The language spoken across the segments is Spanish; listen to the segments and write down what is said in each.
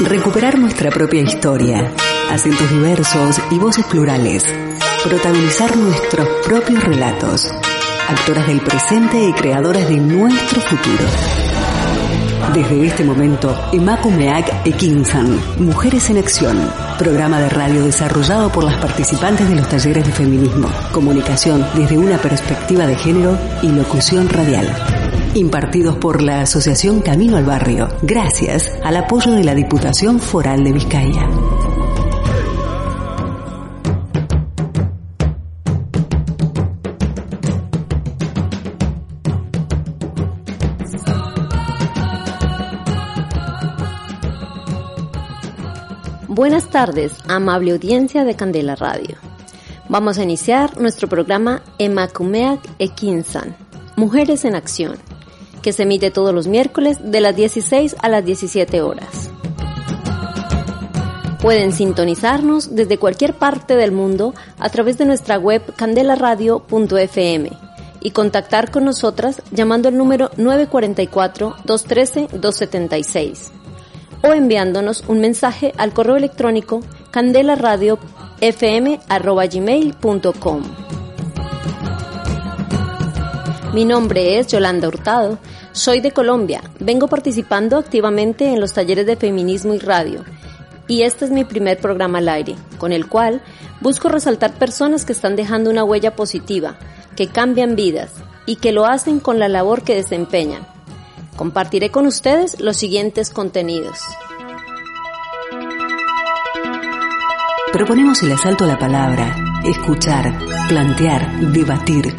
Recuperar nuestra propia historia, acentos diversos y voces plurales. Protagonizar nuestros propios relatos. Actoras del presente y creadoras de nuestro futuro. Desde este momento, Emakumeak Ekinsan, Mujeres en Acción, programa de radio desarrollado por las participantes de los talleres de feminismo, comunicación desde una perspectiva de género y locución radial. Impartidos por la Asociación Camino al Barrio, gracias al apoyo de la Diputación Foral de Vizcaya. Buenas tardes, amable audiencia de Candela Radio. Vamos a iniciar nuestro programa Emakumeak Ekinsan, Mujeres en Acción, que se emite todos los miércoles de las 16 a las 17 horas. Pueden sintonizarnos desde cualquier parte del mundo a través de nuestra web candelaradio.fm y contactar con nosotras llamando al número 944-213-276 o enviándonos un mensaje al correo electrónico candelaradiofm.gmail.com. Mi nombre es Yolanda Hurtado, soy de Colombia, vengo participando activamente en los talleres de feminismo y radio, y este es mi primer programa al aire, con el cual busco resaltar personas que están dejando una huella positiva, que cambian vidas y que lo hacen con la labor que desempeñan compartiré con ustedes los siguientes contenidos. Proponemos el asalto a la palabra, escuchar, plantear, debatir.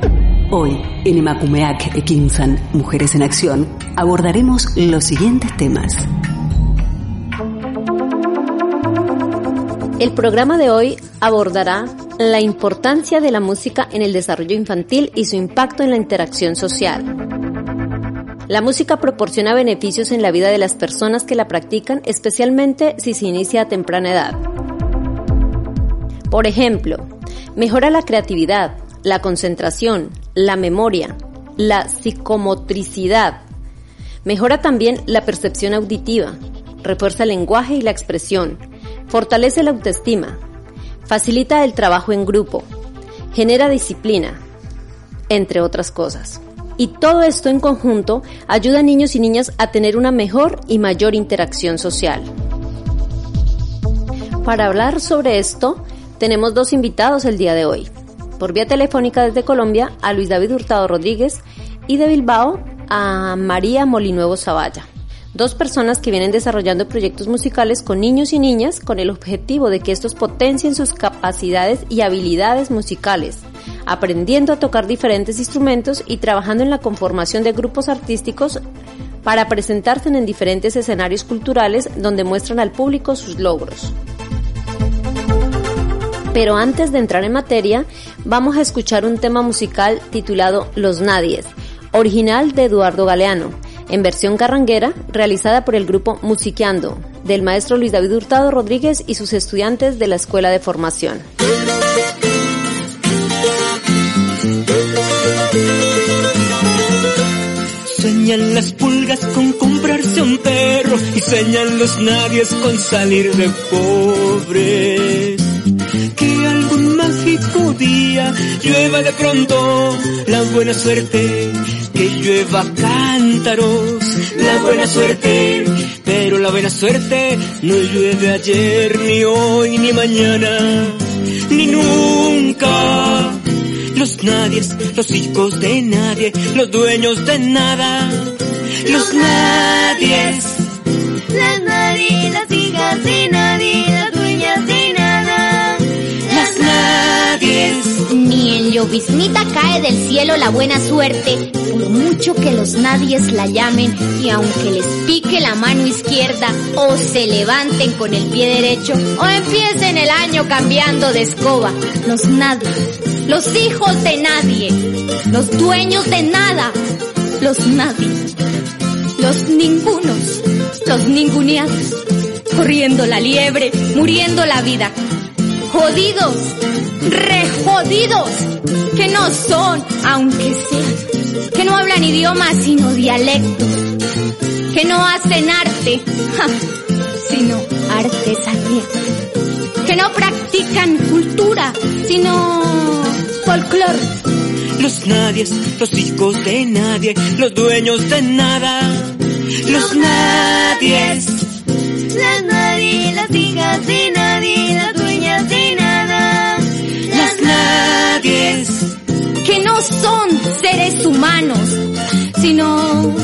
Hoy, en Emakumeak Ekinsan, Mujeres en Acción, abordaremos los siguientes temas. El programa de hoy abordará la importancia de la música en el desarrollo infantil y su impacto en la interacción social. La música proporciona beneficios en la vida de las personas que la practican, especialmente si se inicia a temprana edad. Por ejemplo, mejora la creatividad, la concentración, la memoria, la psicomotricidad. Mejora también la percepción auditiva, refuerza el lenguaje y la expresión, fortalece la autoestima, facilita el trabajo en grupo, genera disciplina, entre otras cosas. Y todo esto en conjunto ayuda a niños y niñas a tener una mejor y mayor interacción social. Para hablar sobre esto, tenemos dos invitados el día de hoy. Por vía telefónica desde Colombia a Luis David Hurtado Rodríguez y de Bilbao a María Molinuevo Zavalla. Dos personas que vienen desarrollando proyectos musicales con niños y niñas con el objetivo de que estos potencien sus capacidades y habilidades musicales, aprendiendo a tocar diferentes instrumentos y trabajando en la conformación de grupos artísticos para presentarse en diferentes escenarios culturales donde muestran al público sus logros. Pero antes de entrar en materia, vamos a escuchar un tema musical titulado Los Nadies, original de Eduardo Galeano, en versión carranguera, realizada por el grupo Musiqueando, del maestro Luis David Hurtado Rodríguez y sus estudiantes de la Escuela de Formación. Sueñan las pulgas con comprarse un perro y sueñan los nadies con salir de pobres. Día llueva de pronto la buena suerte, que llueva cántaros, la buena suerte. Pero la buena suerte no llueve ayer, ni hoy, ni mañana, ni nunca los nadies, los hijos de nadie, los dueños de nada, los nadies. Las nadie, las hijas de nadie, Lloviznita cae del cielo la buena suerte, por mucho que los nadies la llamen y aunque les pique la mano izquierda o se levanten con el pie derecho o empiecen el año cambiando de escoba, los nadies los hijos de nadie, los dueños de nada, los nadie, los ningunos, los ninguneados, corriendo la liebre, muriendo la vida, jodidos, rejodidos, que no son, aunque sean, que no hablan idiomas sino dialectos, que no hacen arte, sino artesanía. Que no practican cultura, sino folclore. Los nadies, los hijos de nadie, los dueños de nada. Los nadies. Las nadie, las hijas de nadie, las Que no son seres humanos, sino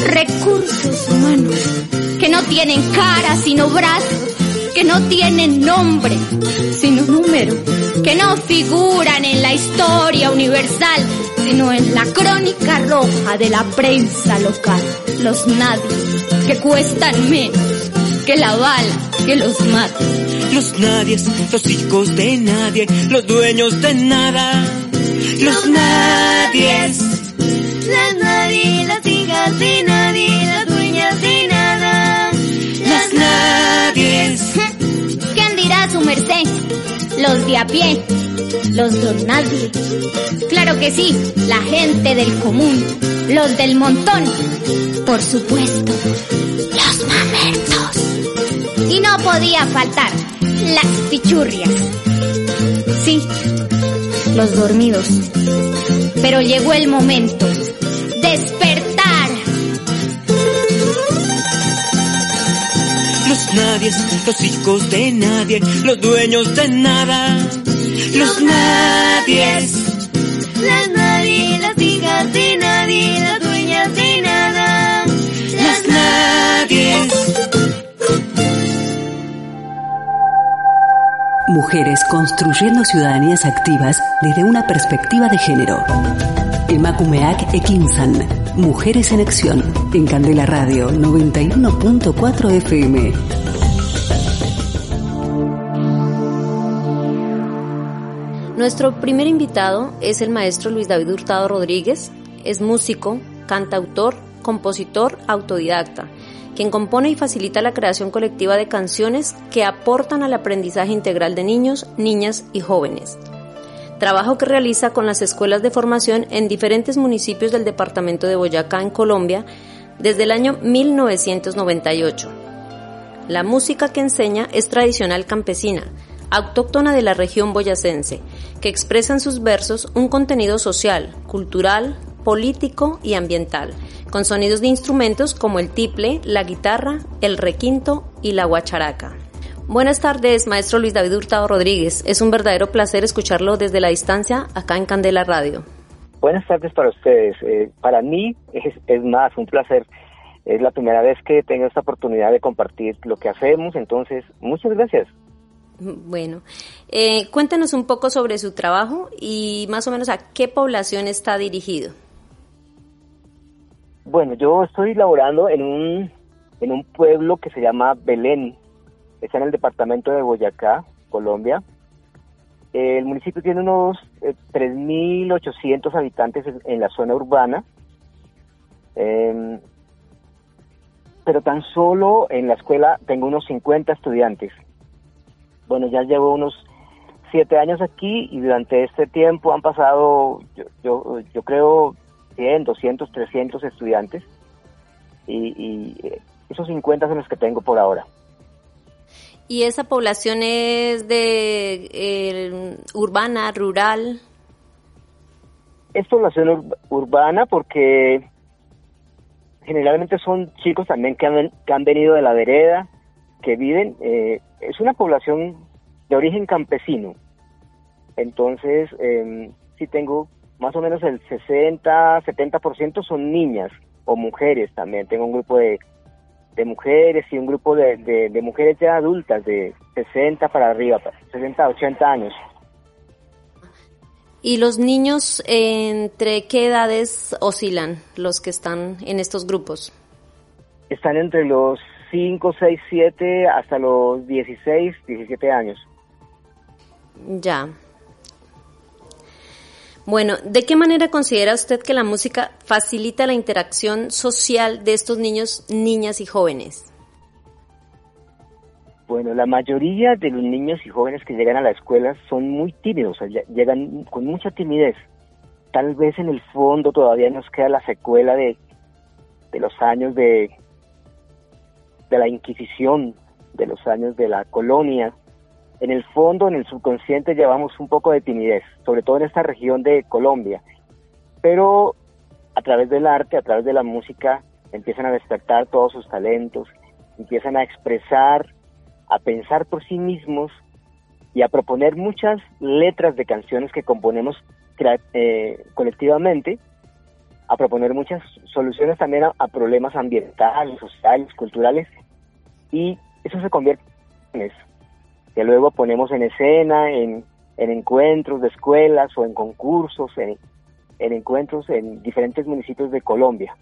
recursos humanos. Que no tienen cara, sino brazos. Que no tienen nombre, sino número. Que no figuran en la historia universal, sino en la crónica roja de la prensa local. Los nadies, que cuestan menos que la bala que los mata. Los nadies, los hijos de nadie, los dueños de nada. Los nadies. Las nadie, las hijas de nadie, las Los de a pie, los don nadie. Claro que sí, la gente del común, los del montón. Por supuesto, los mamertos. Y no podía faltar las pichurrias. Sí, los dormidos. Pero llegó el momento. Los nadies, los hijos de nadie, los dueños de nada. Los nadies. Las nadie, las hijas de nadie, las dueñas de nada. Las nadies. Mujeres construyendo ciudadanías activas desde una perspectiva de género. Emakumeak Ekinsan. Mujeres en Acción. En Candela Radio 91.4 FM. Nuestro primer invitado es el maestro Luis David Hurtado Rodríguez. Es músico, cantautor, compositor, autodidacta, quien compone y facilita la creación colectiva de canciones que aportan al aprendizaje integral de niños, niñas y jóvenes. Trabajo que realiza con las escuelas de formación en diferentes municipios del departamento de Boyacá, en Colombia, desde el año 1998. La música que enseña es tradicional campesina, autóctona de la región boyacense, que expresa en sus versos un contenido social, cultural, político y ambiental, con sonidos de instrumentos como el tiple, la guitarra, el requinto y la guacharaca. Buenas tardes, maestro Luis David Hurtado Rodríguez. Es un verdadero placer escucharlo desde la distancia acá en Candela Radio. Buenas tardes para ustedes. Eh, para mí es, es más un placer. Es la primera vez que tengo esta oportunidad de compartir lo que hacemos, entonces muchas gracias. Bueno, eh, cuéntanos un poco sobre su trabajo y más o menos a qué población está dirigido. Bueno, yo estoy laborando en un, en un pueblo que se llama Belén, está en el departamento de Boyacá, Colombia. El municipio tiene unos eh, 3.800 habitantes en, la zona urbana, Em, pero tan solo en la escuela tengo unos 50 estudiantes. Bueno, ya llevo unos siete años aquí y durante este tiempo han pasado, yo, yo, yo creo, 100, 200, 300 estudiantes y, y eh, esos 50 son los que tengo por ahora. ¿Y esa población es de eh, urbana, rural? Es población ur- urbana porque generalmente son chicos también que han, que han venido de la vereda, que viven, eh, es una población de origen campesino. Entonces, eh, sí tengo más o menos el 60, 70% son niñas o mujeres también. Tengo un grupo de, de mujeres y un grupo de, de, de mujeres ya adultas de 60 para arriba, 60, 80 años. ¿Y los niños entre qué edades oscilan los que están en estos grupos? Están entre los 5, 6, 7 hasta los 16, 17 años. Ya. Bueno, ¿de qué manera considera usted que la música facilita la interacción social de estos niños, niñas y jóvenes? Bueno, la mayoría de los niños y jóvenes que llegan a la escuela son muy tímidos, o sea, lle- llegan con mucha timidez. Tal vez en el fondo todavía nos queda la secuela de, los años de la Inquisición, de los años de la colonia, en el fondo, en el subconsciente, llevamos un poco de timidez, sobre todo en esta región de Colombia. Pero a través del arte, a través de la música, empiezan a despertar todos sus talentos, empiezan a expresar, a pensar por sí mismos y a proponer muchas letras de canciones que componemos eh, colectivamente, a proponer muchas soluciones también a, problemas ambientales, sociales, culturales, y eso se convierte en eso, que luego ponemos en escena, en, encuentros de escuelas o en concursos, en, encuentros en diferentes municipios de Colombia.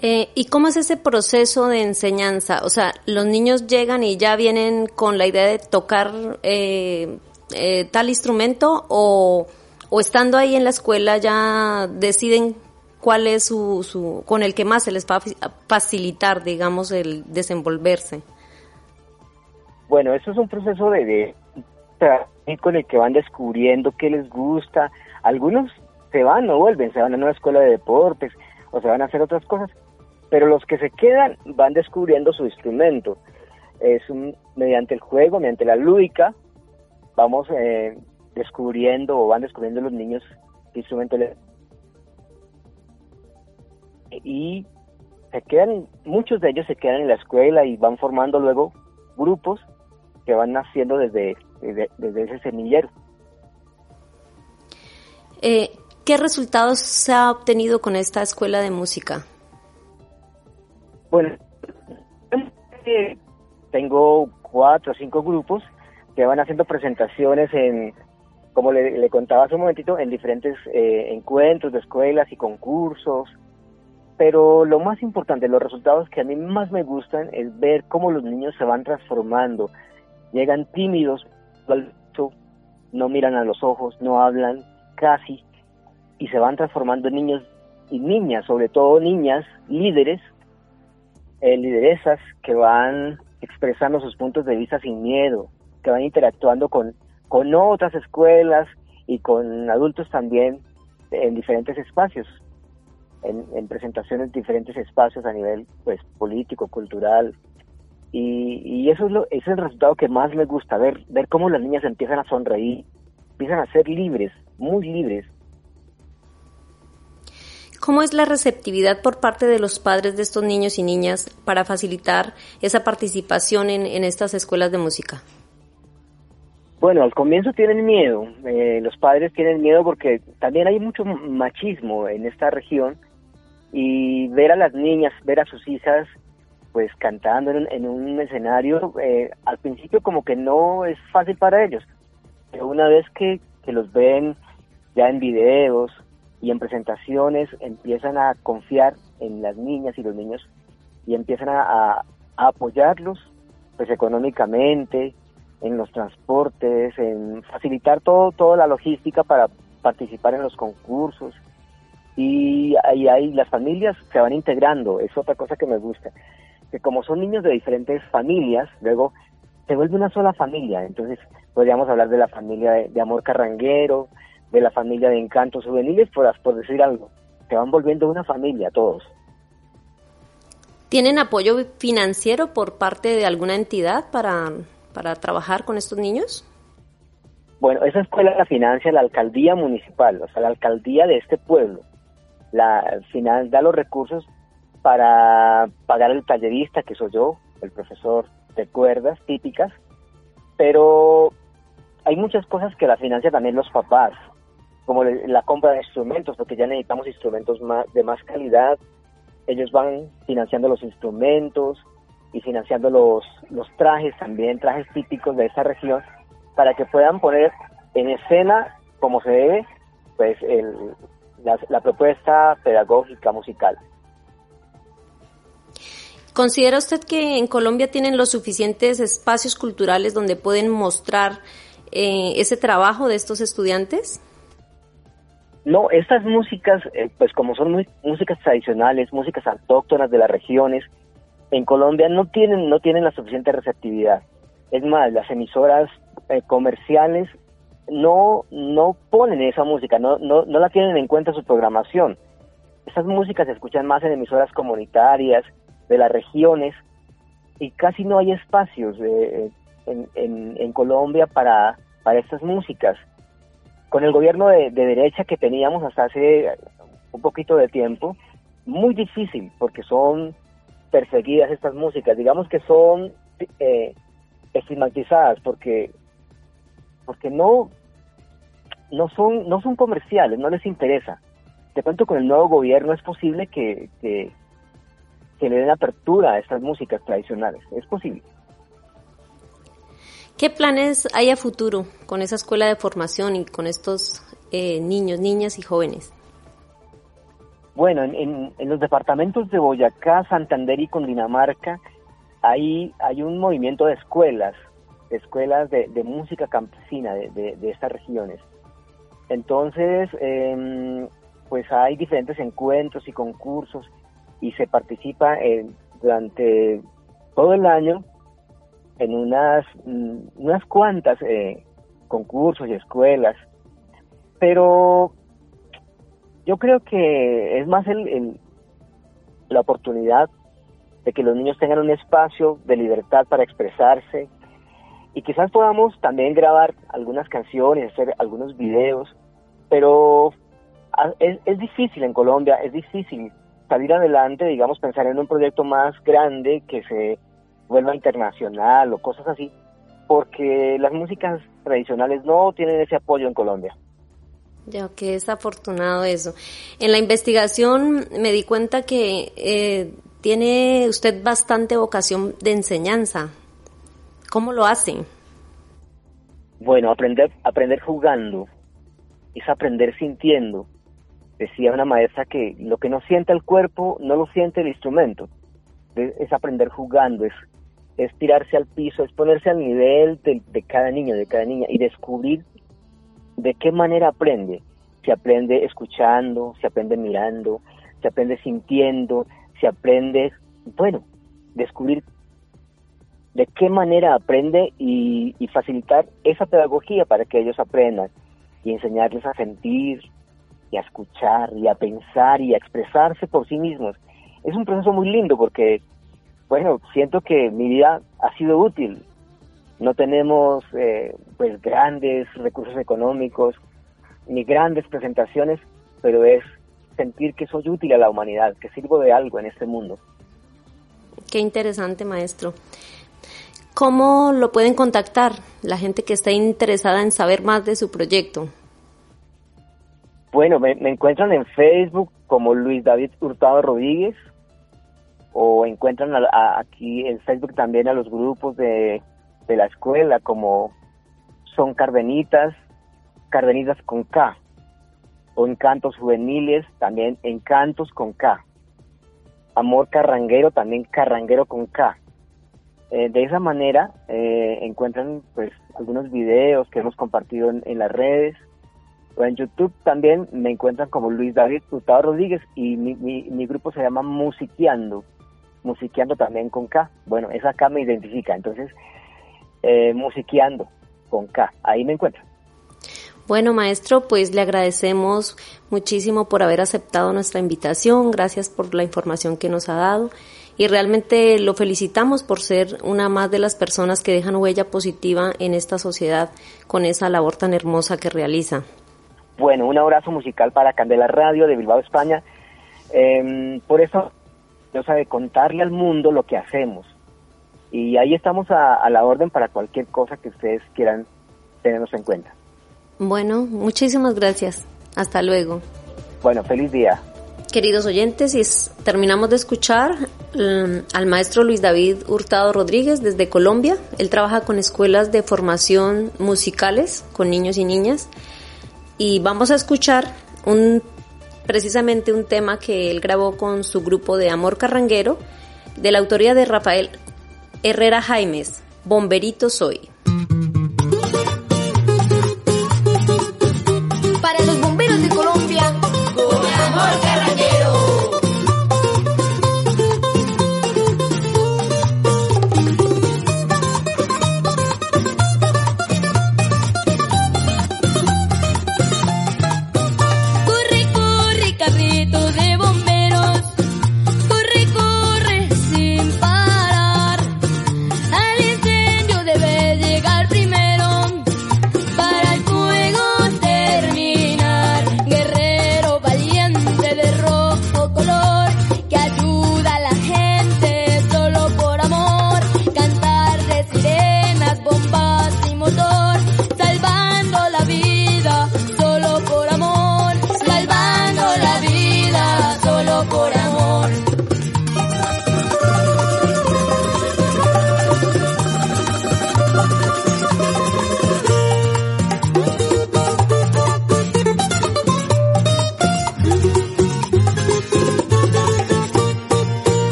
Eh, ¿Y cómo es ese proceso de enseñanza? O sea, los niños llegan y ya vienen con la idea de tocar eh, eh, tal instrumento o, o, estando ahí en la escuela ya deciden cuál es su, su, con el que más se les va a facilitar, digamos, el desenvolverse. Bueno, eso es un proceso de, de con el que van descubriendo qué les gusta. Algunos se van, no vuelven, se van a una escuela de deportes o se van a hacer otras cosas, pero los que se quedan van descubriendo su instrumento. Es un, mediante el juego, mediante la lúdica, vamos eh, descubriendo o van descubriendo los niños qué instrumento le y se quedan muchos de ellos se quedan en la escuela y van formando luego grupos que van naciendo desde, desde, ese semillero. Eh, ¿Qué resultados se ha obtenido con esta escuela de música? Bueno, tengo cuatro o cinco grupos que van haciendo presentaciones en, como le, contaba hace un momentito, en diferentes eh, encuentros de escuelas y concursos. Pero lo más importante, los resultados que a mí más me gustan es ver cómo los niños se van transformando. Llegan tímidos, no miran a los ojos, no hablan casi, y se van transformando en niños y niñas, sobre todo niñas líderes, eh, lideresas que van expresando sus puntos de vista sin miedo, que van interactuando con, con otras escuelas y con adultos también en diferentes espacios, en, presentaciones en diferentes espacios a nivel pues político, cultural. Y, y eso es, lo, es el resultado que más me gusta, ver, ver cómo las niñas empiezan a sonreír, empiezan a ser libres, muy libres. ¿Cómo es la receptividad por parte de los padres de estos niños y niñas para facilitar esa participación en, en estas escuelas de música? Bueno, al comienzo tienen miedo, eh, los padres tienen miedo porque también hay mucho machismo en esta región y ver a las niñas, ver a sus hijas pues cantando en, un escenario, eh, al principio como que no es fácil para ellos, pero una vez que, los ven ya en videos y en presentaciones empiezan a confiar en las niñas y los niños y empiezan a apoyarlos pues económicamente, en los transportes, en facilitar todo, toda la logística para participar en los concursos. Y ahí las familias se van integrando, es otra cosa que me gusta. Que como son niños de diferentes familias, luego se vuelve una sola familia. Entonces podríamos hablar de la familia de, Amor Carranguero, de la familia de Encantos Juveniles, por, por decir algo. Se van volviendo una familia todos. ¿Tienen apoyo financiero por parte de alguna entidad para para trabajar con estos niños? Bueno, esa escuela la financia la alcaldía municipal, o sea, la alcaldía de este pueblo. La final da los recursos para pagar el tallerista, que soy yo, el profesor de cuerdas típicas, pero hay muchas cosas que la financia también los papás, como la compra de instrumentos, porque ya necesitamos instrumentos de más calidad. Ellos van financiando los instrumentos, y financiando los, los trajes también, trajes típicos de esa región, para que puedan poner en escena, como se debe, pues el, la, propuesta pedagógica musical. ¿Considera usted que en Colombia tienen los suficientes espacios culturales donde pueden mostrar eh, ese trabajo de estos estudiantes? No, estas músicas, eh, pues como son músicas tradicionales, músicas autóctonas de las regiones, en Colombia no tienen, no tienen la suficiente receptividad. Es más, las emisoras eh, comerciales no, no ponen esa música, no, no, no la tienen en cuenta su programación. Esas músicas se escuchan más en emisoras comunitarias de las regiones y casi no hay espacios eh, en, en, Colombia para, para estas músicas. Con el gobierno de, de, derecha que teníamos hasta hace un poquito de tiempo, muy difícil porque son perseguidas estas músicas, digamos que son eh, estigmatizadas porque porque no no son no son comerciales, no les interesa. De pronto con el nuevo gobierno es posible que, que le den apertura a estas músicas tradicionales, es posible. ¿Qué planes hay a futuro con esa escuela de formación y con estos eh, niños, niñas y jóvenes? Bueno, en, en, los departamentos de Boyacá, Santander y Cundinamarca hay, hay un movimiento de escuelas, de escuelas de, de música campesina de, de, de, estas regiones. Entonces, eh, pues hay diferentes encuentros y concursos y se participa en, durante todo el año en unas, mm, unas cuantas eh, concursos y escuelas. Pero yo creo que es más el, el, la oportunidad de que los niños tengan un espacio de libertad para expresarse y quizás podamos también grabar algunas canciones, hacer algunos videos, pero es, es difícil en Colombia, es difícil salir adelante, digamos, pensar en un proyecto más grande que se vuelva internacional o cosas así, porque las músicas tradicionales no tienen ese apoyo en Colombia. Ya, que es afortunado eso. En la investigación me di cuenta que eh, tiene usted bastante vocación de enseñanza. ¿Cómo lo hacen? Bueno, aprender, aprender jugando, es aprender sintiendo. Decía una maestra que lo que no siente el cuerpo no lo siente el instrumento. Es aprender jugando, es, tirarse al piso, es ponerse al nivel de, de cada niño, de cada niña y descubrir ¿De qué manera aprende? Se aprende escuchando, se aprende mirando, se aprende sintiendo, se aprende, bueno, descubrir de qué manera aprende y, y, facilitar esa pedagogía para que ellos aprendan y enseñarles a sentir y a escuchar y a pensar y a expresarse por sí mismos. Es un proceso muy lindo porque, bueno, siento que mi vida ha sido útil no tenemos eh, pues grandes recursos económicos ni grandes presentaciones, pero es sentir que soy útil a la humanidad, que sirvo de algo en este mundo. Qué interesante, maestro. ¿Cómo lo pueden contactar la gente que está interesada en saber más de su proyecto? Bueno, me, encuentran en Facebook como Luis David Hurtado Rodríguez o encuentran aquí en Facebook también a los grupos de de la escuela, como son Cardenitas, Cardenitas con K, o Encantos Juveniles, también Encantos con K. Amor Carranguero, también Carranguero con K. Eh, de esa manera eh, encuentran pues algunos videos que hemos compartido en, en, las redes o en YouTube también me encuentran como Luis David Gustavo Rodríguez y mi, mi, mi grupo se llama Musiqueando, Musiqueando también con K. Bueno, esa K me identifica, entonces eh, musiqueando con K. Ahí me encuentro. Bueno, maestro, pues le agradecemos muchísimo por haber aceptado nuestra invitación, gracias por la información que nos ha dado y realmente lo felicitamos por ser una más de las personas que dejan huella positiva en esta sociedad con esa labor tan hermosa que realiza. Bueno, un abrazo musical para Candela Radio de Bilbao, España. Eh, por eso, yo sabe contarle al mundo lo que hacemos, y ahí estamos a, a, la orden para cualquier cosa que ustedes quieran tenernos en cuenta. Bueno, muchísimas gracias. Hasta luego. Bueno, feliz día. Queridos oyentes, y es, terminamos de escuchar um, al maestro Luis David Hurtado Rodríguez desde Colombia. Él trabaja con escuelas de formación musicales con niños y niñas. Y vamos a escuchar un, precisamente un tema que él grabó con su grupo de Amor Carranguero, de la autoría de Rafael Herrera Jaimes, Bomberito Soy.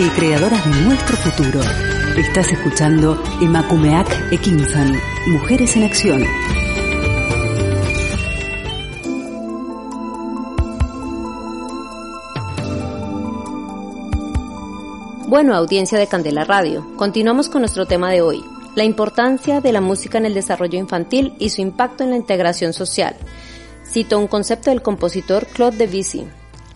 Y creadoras de nuestro futuro. Estás escuchando Emakumeak Ekinfan, Mujeres en Acción. Bueno, audiencia de Candela Radio, continuamos con nuestro tema de hoy, la importancia de la música en el desarrollo infantil y su impacto en la integración social. Cito un concepto del compositor Claude Debussy.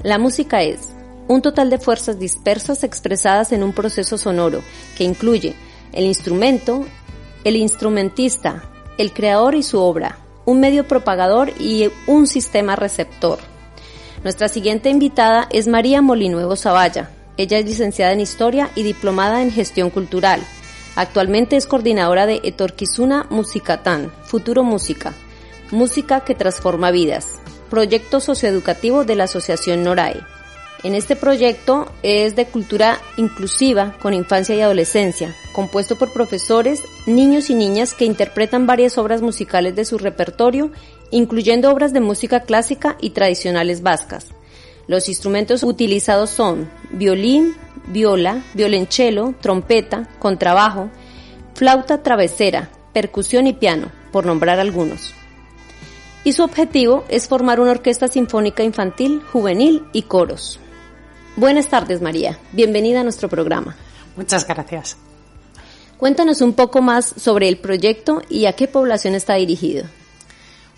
La música es un total de fuerzas dispersas expresadas en un proceso sonoro que incluye el instrumento, el instrumentista, el creador y su obra, un medio propagador y un sistema receptor. Nuestra siguiente invitada es María Molinuevo Zavalla. Ella es licenciada en Historia y diplomada en Gestión Cultural. Actualmente es coordinadora de Etorquizuna Musicatán, Futuro Música, música que transforma vidas, proyecto socioeducativo de la Asociación NORAE. En este proyecto es de cultura inclusiva con infancia y adolescencia, compuesto por profesores, niños y niñas que interpretan varias obras musicales de su repertorio, incluyendo obras de música clásica y tradicionales vascas. Los instrumentos utilizados son violín, viola, violonchelo, trompeta, contrabajo, flauta travesera, percusión y piano, por nombrar algunos. Y su objetivo es formar una orquesta sinfónica infantil, juvenil y coros. Buenas tardes, María. Bienvenida a nuestro programa. Muchas gracias. Cuéntanos un poco más sobre el proyecto y a qué población está dirigido.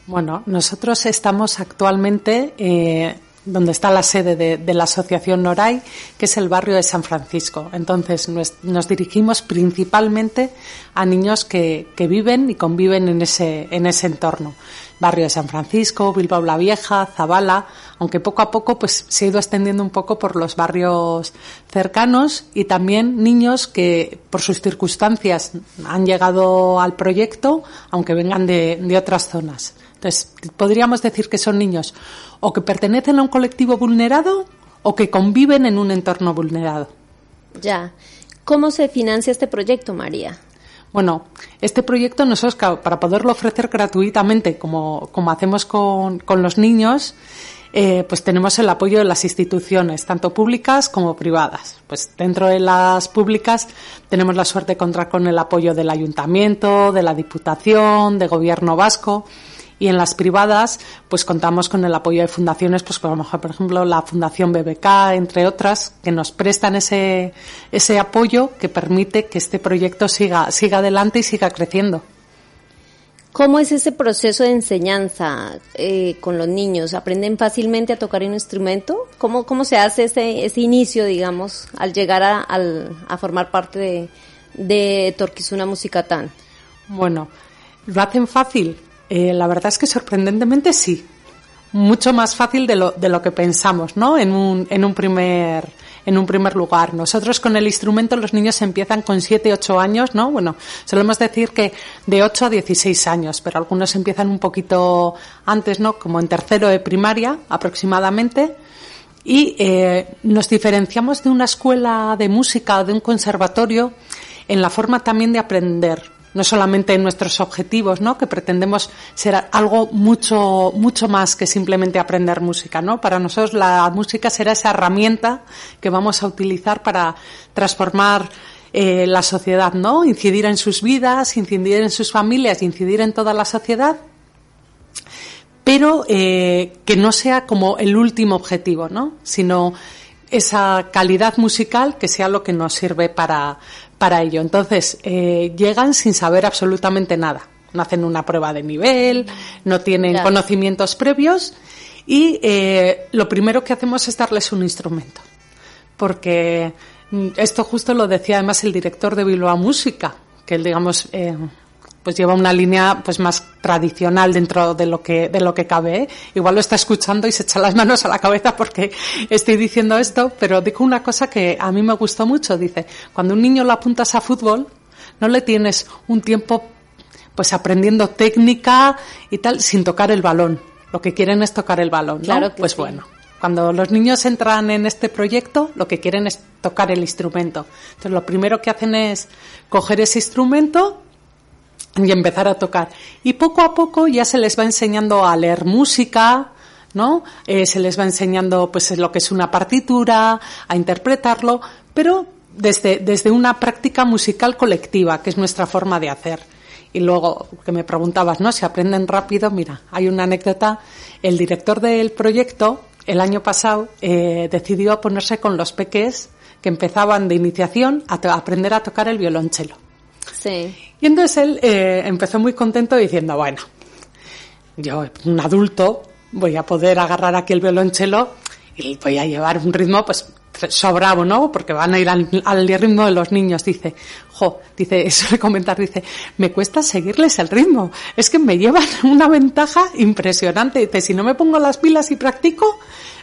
Bueno, nosotros estamos actualmente eh, donde está la sede de, la Asociación Noray, que es el barrio de San Francisco. Entonces nos, dirigimos principalmente a niños que, viven y conviven en ese, en ese entorno. Barrio de San Francisco, Bilbao la Vieja, Zabala, aunque poco a poco pues se ha ido extendiendo un poco por los barrios cercanos y también niños que por sus circunstancias han llegado al proyecto, aunque vengan de, de otras zonas. Entonces, podríamos decir que son niños o que pertenecen a un colectivo vulnerado o que conviven en un entorno vulnerado. Ya. ¿Cómo se financia este proyecto, María? Bueno, este proyecto nosotros, para poderlo ofrecer gratuitamente, como, como hacemos con, con los niños, eh, pues tenemos el apoyo de las instituciones, tanto públicas como privadas. Pues dentro de las públicas tenemos la suerte de contar con el apoyo del ayuntamiento, de la diputación, de gobierno vasco y en las privadas pues contamos con el apoyo de fundaciones pues como por ejemplo la Fundación BBK entre otras que nos prestan ese ese apoyo que permite que este proyecto siga siga adelante y siga creciendo. ¿Cómo es ese proceso de enseñanza eh, con los niños? ¿Aprenden fácilmente a tocar un instrumento? ¿Cómo, cómo se hace ese, ese inicio, digamos, al llegar a, a formar parte de, de Torquizuna Musicatán? Bueno, lo hacen fácil. Eh, la verdad es que sorprendentemente sí. Mucho más fácil de lo, de lo que pensamos, ¿no? En un, en un primer, en un primer lugar. Nosotros con el instrumento los niños empiezan con 7, 8 años, ¿no? Bueno, solemos decir que de 8 a 16 años, pero algunos empiezan un poquito antes, ¿no? Como en tercero de primaria aproximadamente. Y eh, nos diferenciamos de una escuela de música o de un conservatorio en la forma también de aprender no solamente en nuestros objetivos, ¿no? Que pretendemos ser algo mucho, mucho más que simplemente aprender música, ¿no? Para nosotros la música será esa herramienta que vamos a utilizar para transformar eh, la sociedad, ¿no? Incidir en sus vidas, incidir en sus familias, incidir en toda la sociedad pero eh, que no sea como el último objetivo, ¿no? Sino esa calidad musical que sea lo que nos sirve para, para ello. Entonces, eh, llegan sin saber absolutamente nada. No hacen una prueba de nivel, no tienen conocimientos previos y eh, lo primero que hacemos es darles un instrumento. Porque mm, esto justo lo decía además el director de Bilbao Música, que él, digamos, eh, pues lleva una línea pues más tradicional dentro de lo que de lo que cabe. ¿eh? Igual lo está escuchando y se echa las manos a la cabeza porque estoy diciendo esto, pero dijo una cosa que a mí me gustó mucho. Dice, cuando un niño lo apuntas a fútbol, no le tienes un tiempo pues aprendiendo técnica y tal sin tocar el balón. Lo que quieren es tocar el balón, ¿no? Claro pues bueno. Cuando los niños entran en este proyecto, lo que quieren es tocar el instrumento. Entonces, lo primero que hacen es coger ese instrumento y empezar a tocar. Y poco a poco ya se les va enseñando a leer música, ¿no? Eh, se les va enseñando pues lo que es una partitura, a interpretarlo, pero desde, desde una práctica musical colectiva, que es nuestra forma de hacer. Y luego, que me preguntabas, ¿no? Si aprenden rápido, mira, hay una anécdota. El director del proyecto, el año pasado, eh, decidió ponerse con los peques que empezaban de iniciación a, aprender a tocar el violonchelo. Sí. Y entonces él eh, empezó muy contento diciendo, bueno, yo, un adulto, voy a poder agarrar aquí el violonchelo y voy a llevar un ritmo, pues, sobrado, ¿no? Porque van a ir al, al ritmo de los niños, dice. Jo, dice, suele comentar, dice, me cuesta seguirles el ritmo. Es que me llevan una ventaja impresionante. Dice, si no me pongo las pilas y practico,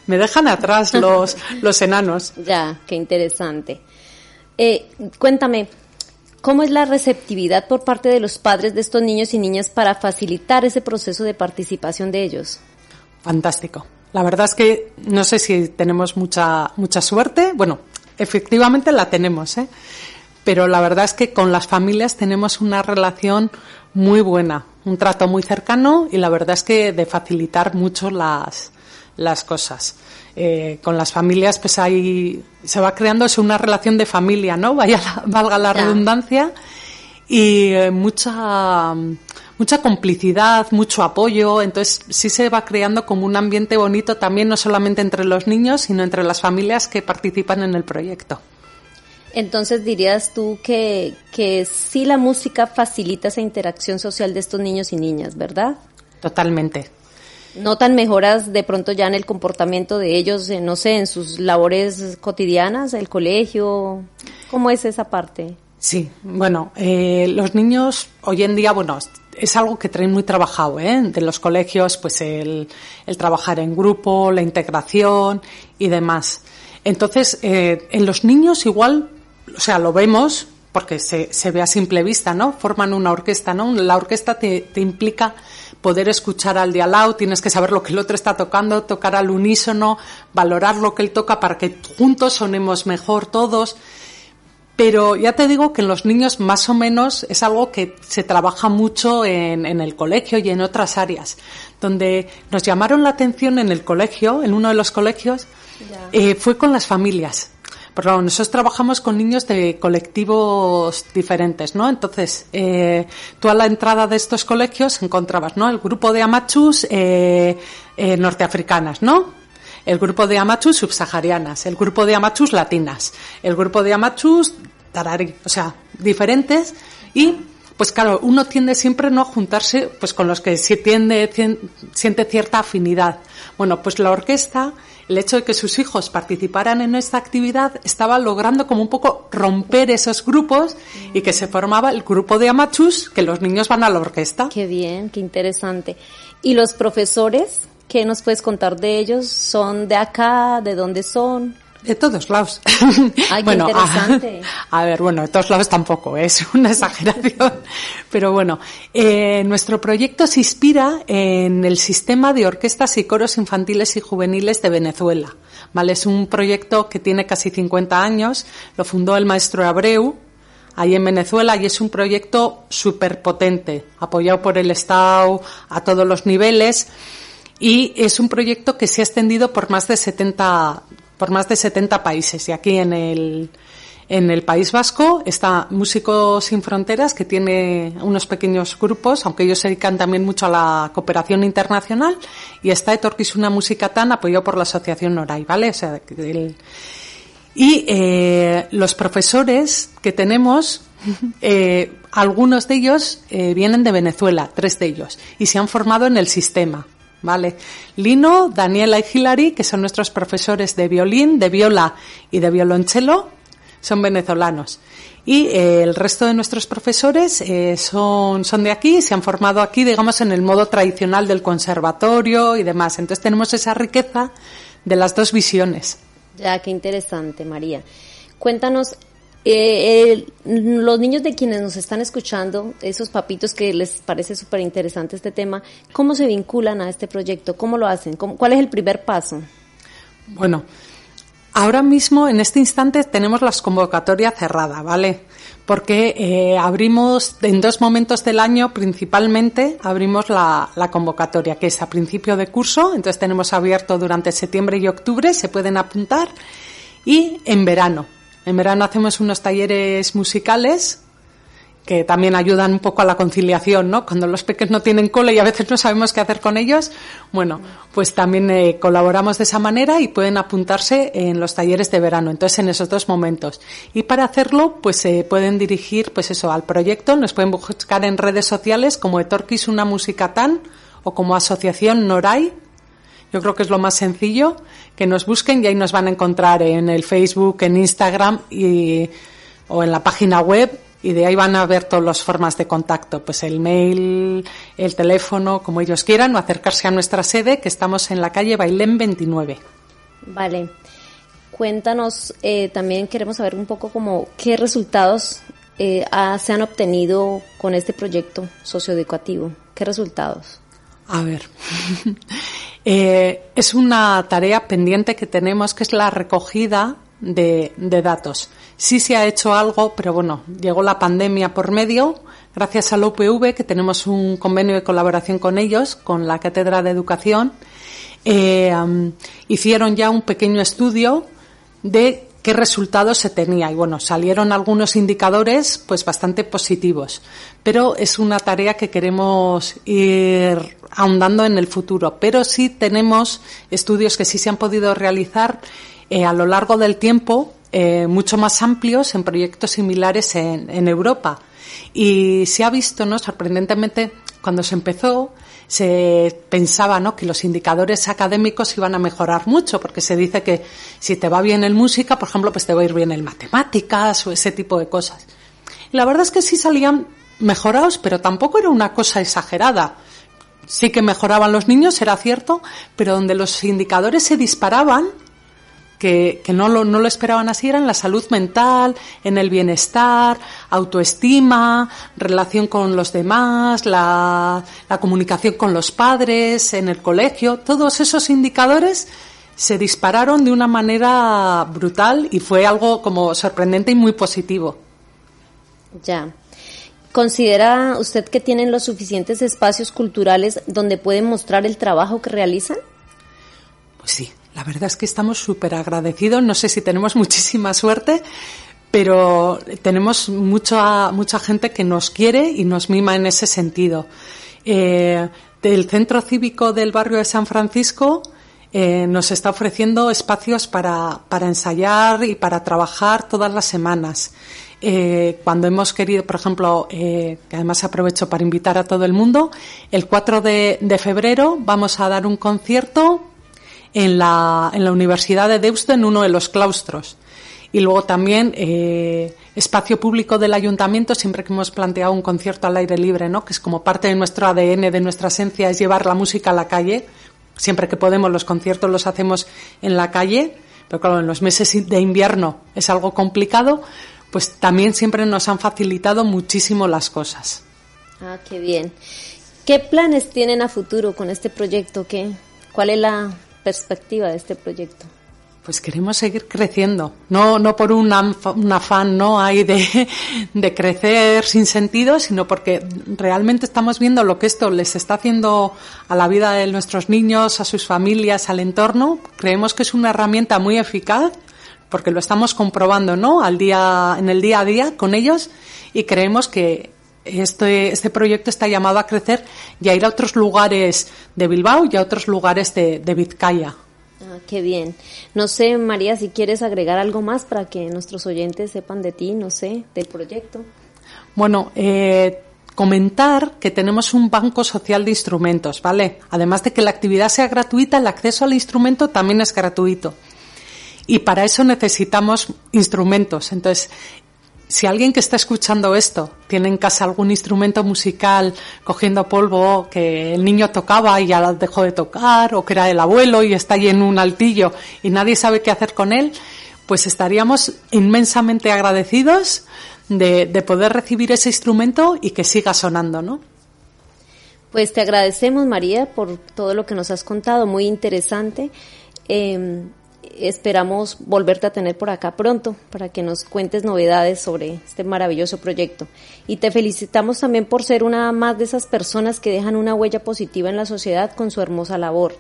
me dejan atrás los, los enanos. Ya, qué interesante. Eh, cuéntame, ¿cómo es la receptividad por parte de los padres de estos niños y niñas para facilitar ese proceso de participación de ellos? Fantástico. La verdad es que no sé si tenemos mucha, mucha suerte. Bueno, efectivamente la tenemos, ¿eh? Pero la verdad es que con las familias tenemos una relación muy buena, un trato muy cercano y la verdad es que de facilitar mucho las, las cosas. Eh, con las familias pues hay, se va creando eso, una relación de familia, ¿no? Vaya, la- valga la Ya. redundancia y eh, mucha mucha complicidad, mucho apoyo, entonces sí se va creando como un ambiente bonito también no solamente entre los niños, sino entre las familias que participan en el proyecto. Entonces dirías tú que, que sí la música facilita esa interacción social de estos niños y niñas, ¿verdad? Totalmente. ¿Notan mejoras de pronto ya en el comportamiento de ellos, eh, no sé, en sus labores cotidianas, el colegio? ¿Cómo es esa parte? Sí, bueno, eh, los niños hoy en día, bueno, es algo que traen muy trabajado, ¿eh? De los colegios, pues el, el trabajar en grupo, la integración y demás. Entonces, eh, en los niños igual, o sea, lo vemos porque se, se ve a simple vista, ¿no? Forman una orquesta, ¿no? La orquesta te, te implica poder escuchar al de al lado, tienes que saber lo que el otro está tocando, tocar al unísono, valorar lo que él toca para que juntos sonemos mejor todos. Pero ya te digo que en los niños más o menos es algo que se trabaja mucho en, en el colegio y en otras áreas. Donde nos llamaron la atención en el colegio, en uno de los colegios, eh, fue con las familias. Claro, nosotros trabajamos con niños de colectivos diferentes, ¿no? Entonces, eh, tú a la entrada de estos colegios encontrabas, ¿no? El grupo de amachus eh, eh, norteafricanas, ¿no? el grupo de amachus subsaharianas, el grupo de amachus latinas, el grupo de amachus tarari, o sea, diferentes y pues claro, uno tiende siempre no a juntarse pues con los que sí tiende, cien- siente cierta afinidad. Bueno, pues la orquesta, el hecho de que sus hijos participaran en esta actividad estaba logrando como un poco romper esos grupos y que se formaba el grupo de amachus que los niños van a la orquesta. Qué bien, qué interesante. ¿Y los profesores? ¿Qué nos puedes contar de ellos? ¿Son de acá? ¿De dónde son? De todos lados. Ay, qué interesante. A, a ver, bueno, de todos lados tampoco, es una exageración. Pero bueno, eh, nuestro proyecto se inspira en el sistema de orquestas y coros infantiles y juveniles de Venezuela. ¿Vale? Es un proyecto que tiene casi 50 años, lo fundó el maestro Abreu, ahí en Venezuela y es un proyecto súper potente, apoyado por el Estado a todos los niveles y es un proyecto que se ha extendido por más de 70 por más de 70 países y aquí en el en el País Vasco está Músicos sin Fronteras que tiene unos pequeños grupos, aunque ellos se dedican también mucho a la cooperación internacional y está Etorquizuna Musicatán apoyado por la Asociación Noray, ¿vale? O sea, el- y eh, los profesores que tenemos, eh, algunos de ellos eh, vienen de Venezuela, tres de ellos, y se han formado en el sistema. ¿Vale? Lino, Daniela y Hilary, que son nuestros profesores de violín, de viola y de violonchelo, son venezolanos. Y eh, el resto de nuestros profesores eh, son, son de aquí, se han formado aquí, digamos, en el modo tradicional del conservatorio y demás. Entonces tenemos esa riqueza de las dos visiones. Ya, qué interesante, María. Cuéntanos, eh, eh, los niños de quienes nos están escuchando, esos papitos que les parece súper interesante este tema, ¿cómo se vinculan a este proyecto? ¿Cómo lo hacen? ¿Cómo- ¿Cuál es el primer paso? Bueno, ahora mismo, en este instante, tenemos las convocatorias cerrada, ¿vale? porque eh, abrimos en dos momentos del año principalmente abrimos la, la, convocatoria que es a principio de curso entonces tenemos abierto durante septiembre y octubre se pueden apuntar y en verano en verano hacemos unos talleres musicales que también ayudan un poco a la conciliación, ¿no? Cuando los peques no tienen cole y a veces no sabemos qué hacer con ellos, bueno, pues también eh, colaboramos de esa manera y pueden apuntarse en los talleres de verano, entonces en esos dos momentos. Y para hacerlo, pues se pueden dirigir, pues eso, al proyecto, nos pueden buscar en redes sociales como Etorquis Una Música Tan o como Asociación Noray, yo creo que es lo más sencillo, que nos busquen y ahí nos van a encontrar en el Facebook, en Instagram y, o en la página web y de ahí van a ver todas las formas de contacto, pues el mail, el teléfono, como ellos quieran, o acercarse a nuestra sede, que estamos en la calle Bailén 29. Vale. Cuéntanos, eh, también queremos saber un poco como qué resultados eh, se han obtenido con este proyecto socioeducativo. ¿Qué resultados? A ver, eh, es una tarea pendiente que tenemos, que es la recogida de, datos. Sí se ha hecho algo, pero bueno, llegó la pandemia por medio. Gracias al UPV, que tenemos un convenio de colaboración con ellos, con la Cátedra de Educación, eh, hicieron ya un pequeño estudio de qué resultados se tenía. Y bueno, salieron algunos indicadores pues bastante positivos. Pero es una tarea que queremos ir ahondando en el futuro. Pero sí tenemos estudios que sí se han podido realizar eh, a lo largo del tiempo eh, mucho más amplios en proyectos similares en, en, Europa. Y se ha visto, ¿no? Sorprendentemente, cuando se empezó, se pensaba, ¿no? Que los indicadores académicos iban a mejorar mucho, porque se dice que si te va bien en música, por ejemplo, pues te va a ir bien en matemáticas o ese tipo de cosas. Y la verdad es que sí salían mejorados, pero tampoco era una cosa exagerada. Sí que mejoraban los niños, era cierto, pero donde los indicadores se disparaban que, que no, lo, no lo esperaban así eran la salud mental, en el bienestar, autoestima, relación con los demás, la, la comunicación con los padres, en el colegio, todos esos indicadores se dispararon de una manera brutal y fue algo como sorprendente y muy positivo. Ya. ¿Considera usted que tienen los suficientes espacios culturales donde pueden mostrar el trabajo que realizan? Pues sí, la verdad es que estamos súper agradecidos. No sé si tenemos muchísima suerte, pero tenemos mucha, mucha gente que nos quiere y nos mima en ese sentido. Eh, del Centro Cívico del Barrio de San Francisco eh, nos está ofreciendo espacios para, para, ensayar y para trabajar todas las semanas. Eh, cuando hemos querido, por ejemplo, que además aprovecho para invitar a todo el mundo, el 4 de, de febrero vamos a dar un concierto en la, en la Universidad de Deusto, en uno de los claustros. Y luego también eh, espacio público del ayuntamiento, siempre que hemos planteado un concierto al aire libre, ¿no? que es como parte de nuestro ADN, de nuestra esencia, es llevar la música a la calle. Siempre que podemos los conciertos los hacemos en la calle, pero claro, en los meses de invierno es algo complicado, pues también siempre nos han facilitado muchísimo las cosas. Ah, qué bien. ¿Qué planes tienen a futuro con este proyecto? ¿Qué, ¿Cuál es la perspectiva de este proyecto? Pues queremos seguir creciendo, no, no por un, afán no hay de, de, crecer sin sentido, sino porque realmente estamos viendo lo que esto les está haciendo a la vida de nuestros niños, a sus familias, al entorno. Creemos que es una herramienta muy eficaz porque lo estamos comprobando, ¿no? Al día, en el día a día con ellos y creemos que este, este proyecto está llamado a crecer y a ir a otros lugares de Bilbao y a otros lugares de, de Vizcaya. Ah, qué bien. No sé, María, si quieres agregar algo más para que nuestros oyentes sepan de ti, no sé, del proyecto. Bueno, eh, comentar que tenemos un banco social de instrumentos, ¿vale? Además de que la actividad sea gratuita, el acceso al instrumento también es gratuito. Y para eso necesitamos instrumentos. Entonces, si alguien que está escuchando esto tiene en casa algún instrumento musical cogiendo polvo que el niño tocaba y ya dejó de tocar, o que era el abuelo y está ahí en un altillo y nadie sabe qué hacer con él, pues estaríamos inmensamente agradecidos de, de poder recibir ese instrumento y que siga sonando, ¿no? Pues te agradecemos, María, por todo lo que nos has contado, muy interesante. Eh, esperamos volverte a tener por acá pronto para que nos cuentes novedades sobre este maravilloso proyecto. Y te felicitamos también por ser una más de esas personas que dejan una huella positiva en la sociedad con su hermosa labor.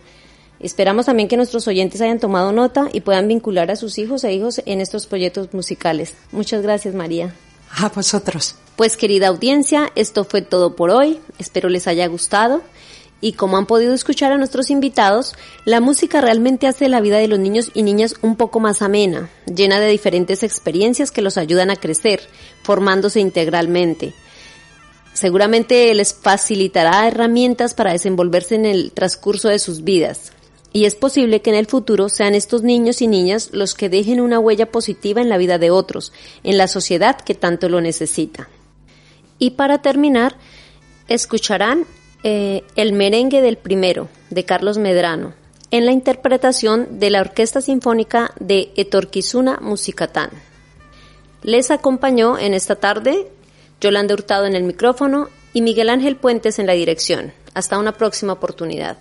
Esperamos también que nuestros oyentes hayan tomado nota y puedan vincular a sus hijos e hijos en estos proyectos musicales. Muchas gracias, María. A vosotros. Pues querida audiencia, esto fue todo por hoy. Espero les haya gustado. Y como han podido escuchar a nuestros invitados, la música realmente hace la vida de los niños y niñas un poco más amena, llena de diferentes experiencias que los ayudan a crecer, formándose integralmente. Seguramente les facilitará herramientas para desenvolverse en el transcurso de sus vidas. Y es posible que en el futuro sean estos niños y niñas los que dejen una huella positiva en la vida de otros, en la sociedad que tanto lo necesita. Y para terminar, escucharán eh, El merengue del primero, de Carlos Medrano, en la interpretación de la Orquesta Sinfónica de Etorquizuna Musicatán. Les acompañó en esta tarde Yolanda Hurtado en el micrófono y Miguel Ángel Puentes en la dirección. Hasta una próxima oportunidad.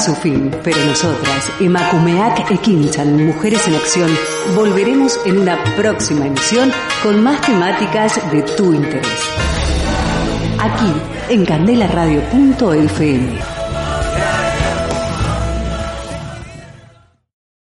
Su fin, pero nosotras, Emakumeak Ekinchan, Mujeres en Acción, volveremos en una próxima emisión con más temáticas de tu interés. Aquí, en candelaradio.fm.